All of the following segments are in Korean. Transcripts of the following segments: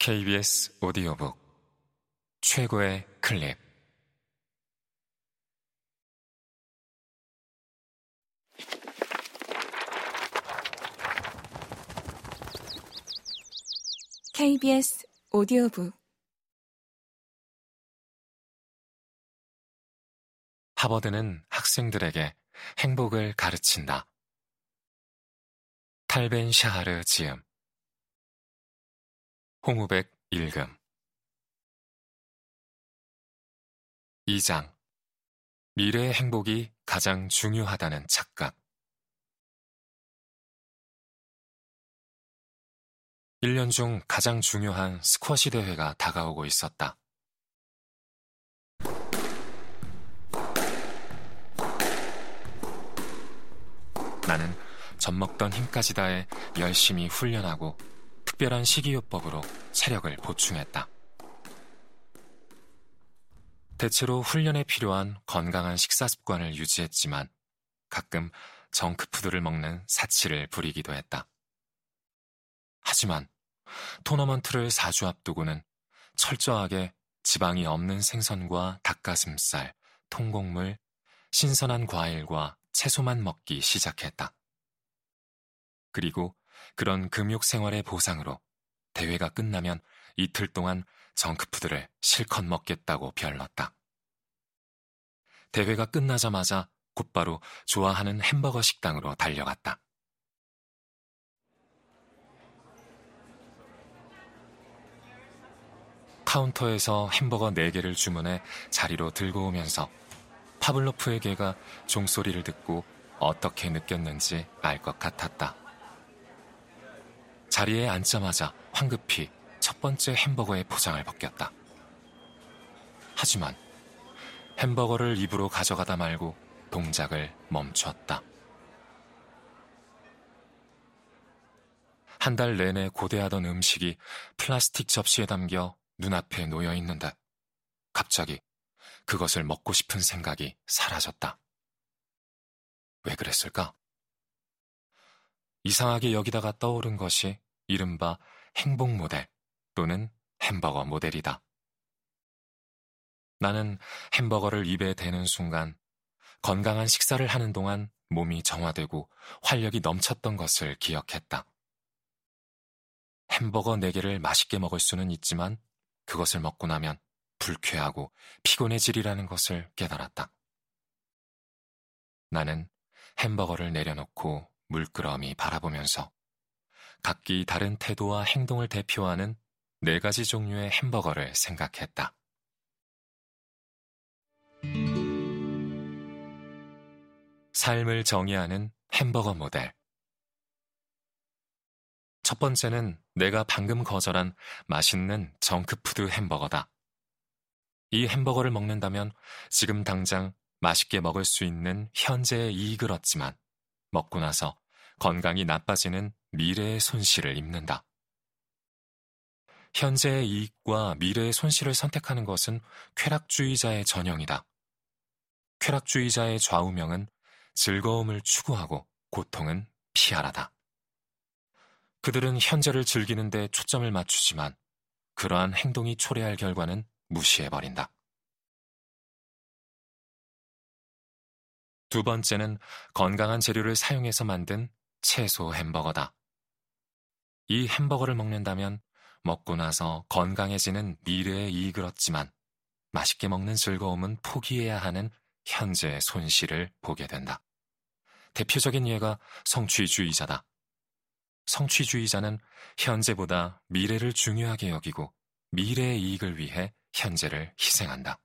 KBS 오디오북 최고의 클립. KBS 오디오북. 하버드는 학생들에게 행복을 가르친다. 탈벤 샤하르 지음 홍우백 읽음 2장. 미래의 행복이 가장 중요하다는 착각. 1년 중 가장 중요한 스쿼시 대회가 다가오고 있었다. 나는 젖먹던 힘까지 다해 열심히 훈련하고 특별한 식이요법으로 체력을 보충했다. 대체로 훈련에 필요한 건강한 식사 습관을 유지했지만 가끔 정크푸드를 먹는 사치를 부리기도 했다. 하지만 토너먼트를 4주 앞두고는 철저하게 지방이 없는 생선과 닭가슴살, 통곡물, 신선한 과일과 채소만 먹기 시작했다. 그리고 그런 금욕 생활의 보상으로 대회가 끝나면 이틀 동안 정크푸드를 실컷 먹겠다고 별렀다. 대회가 끝나자마자 곧바로 좋아하는 햄버거 식당으로 달려갔다. 카운터에서 햄버거 4개를 주문해 자리로 들고 오면서 파블로프의 개가 종소리를 듣고 어떻게 느꼈는지 알 것 같았다. 자리에 앉자마자 황급히 첫 번째 햄버거의 포장을 벗겼다. 하지만 햄버거를 입으로 가져가다 말고 동작을 멈췄다. 한 달 내내 고대하던 음식이 플라스틱 접시에 담겨 눈앞에 놓여 있는데 갑자기 그것을 먹고 싶은 생각이 사라졌다. 왜 그랬을까? 이상하게 여기다가 떠오른 것이 이른바 행복 모델 또는 햄버거 모델이다. 나는 햄버거를 입에 대는 순간 건강한 식사를 하는 동안 몸이 정화되고 활력이 넘쳤던 것을 기억했다. 햄버거 4개를 맛있게 먹을 수는 있지만 그것을 먹고 나면 불쾌하고 피곤해지리라는 것을 깨달았다. 나는 햄버거를 내려놓고 물끄러미 바라보면서 각기 다른 태도와 행동을 대표하는 네 가지 종류의 햄버거를 생각했다. 삶을 정의하는 햄버거 모델. 첫 번째는 내가 방금 거절한 맛있는 정크푸드 햄버거다. 이 햄버거를 먹는다면 지금 당장 맛있게 먹을 수 있는 현재의 이익을 얻지만 먹고 나서 건강이 나빠지는 미래의 손실을 입는다. 현재의 이익과 미래의 손실을 선택하는 것은 쾌락주의자의 전형이다. 쾌락주의자의 좌우명은 즐거움을 추구하고 고통은 피하라다. 그들은 현재를 즐기는데 초점을 맞추지만 그러한 행동이 초래할 결과는 무시해버린다. 두 번째는 건강한 재료를 사용해서 만든 채소 햄버거다. 이 햄버거를 먹는다면 먹고 나서 건강해지는 미래의 이익을 얻지만 맛있게 먹는 즐거움은 포기해야 하는 현재의 손실을 보게 된다. 대표적인 예가 성취주의자다. 성취주의자는 현재보다 미래를 중요하게 여기고 미래의 이익을 위해 현재를 희생한다.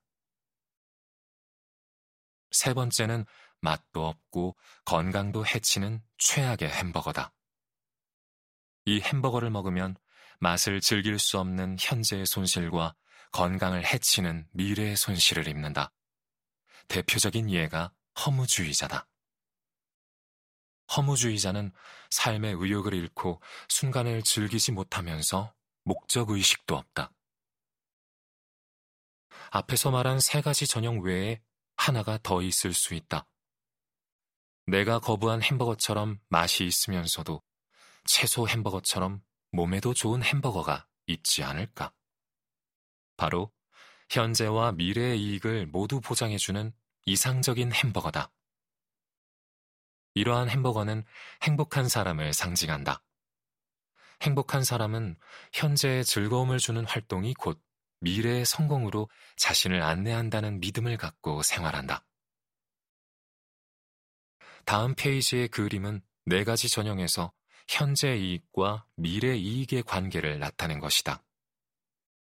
세 번째는 맛도 없고 건강도 해치는 최악의 햄버거다. 이 햄버거를 먹으면 맛을 즐길 수 없는 현재의 손실과 건강을 해치는 미래의 손실을 입는다. 대표적인 예가 허무주의자다. 허무주의자는 삶의 의욕을 잃고 순간을 즐기지 못하면서 목적 의식도 없다. 앞에서 말한 세 가지 전형 외에 하나가 더 있을 수 있다. 내가 거부한 햄버거처럼 맛이 있으면서도 채소 햄버거처럼 몸에도 좋은 햄버거가 있지 않을까? 바로 현재와 미래의 이익을 모두 보장해주는 이상적인 햄버거다. 이러한 햄버거는 행복한 사람을 상징한다. 행복한 사람은 현재의 즐거움을 주는 활동이 곧 미래의 성공으로 자신을 안내한다는 믿음을 갖고 생활한다. 다음 페이지의 그림은 네 가지 전형에서 현재 이익과 미래 이익의 관계를 나타낸 것이다.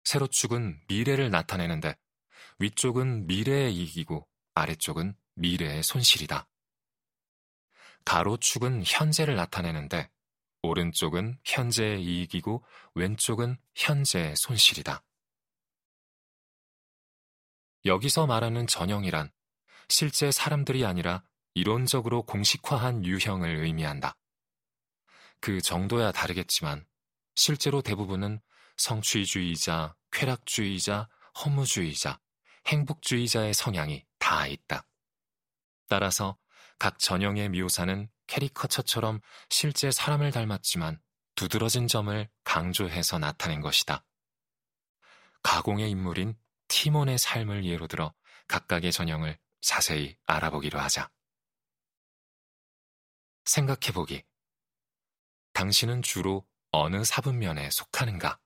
세로축은 미래를 나타내는데 위쪽은 미래의 이익이고 아래쪽은 미래의 손실이다. 가로축은 현재를 나타내는데 오른쪽은 현재의 이익이고 왼쪽은 현재의 손실이다. 여기서 말하는 전형이란 실제 사람들이 아니라 이론적으로 공식화한 유형을 의미한다. 그 정도야 다르겠지만 실제로 대부분은 성취주의자, 쾌락주의자, 허무주의자, 행복주의자의 성향이 다 있다. 따라서 각 전형의 묘사는 캐리커처처럼 실제 사람을 닮았지만 두드러진 점을 강조해서 나타낸 것이다. 가공의 인물인 티몬의 삶을 예로 들어 각각의 전형을 자세히 알아보기로 하자. 생각해보기. 당신은 주로 어느 사분면에 속하는가?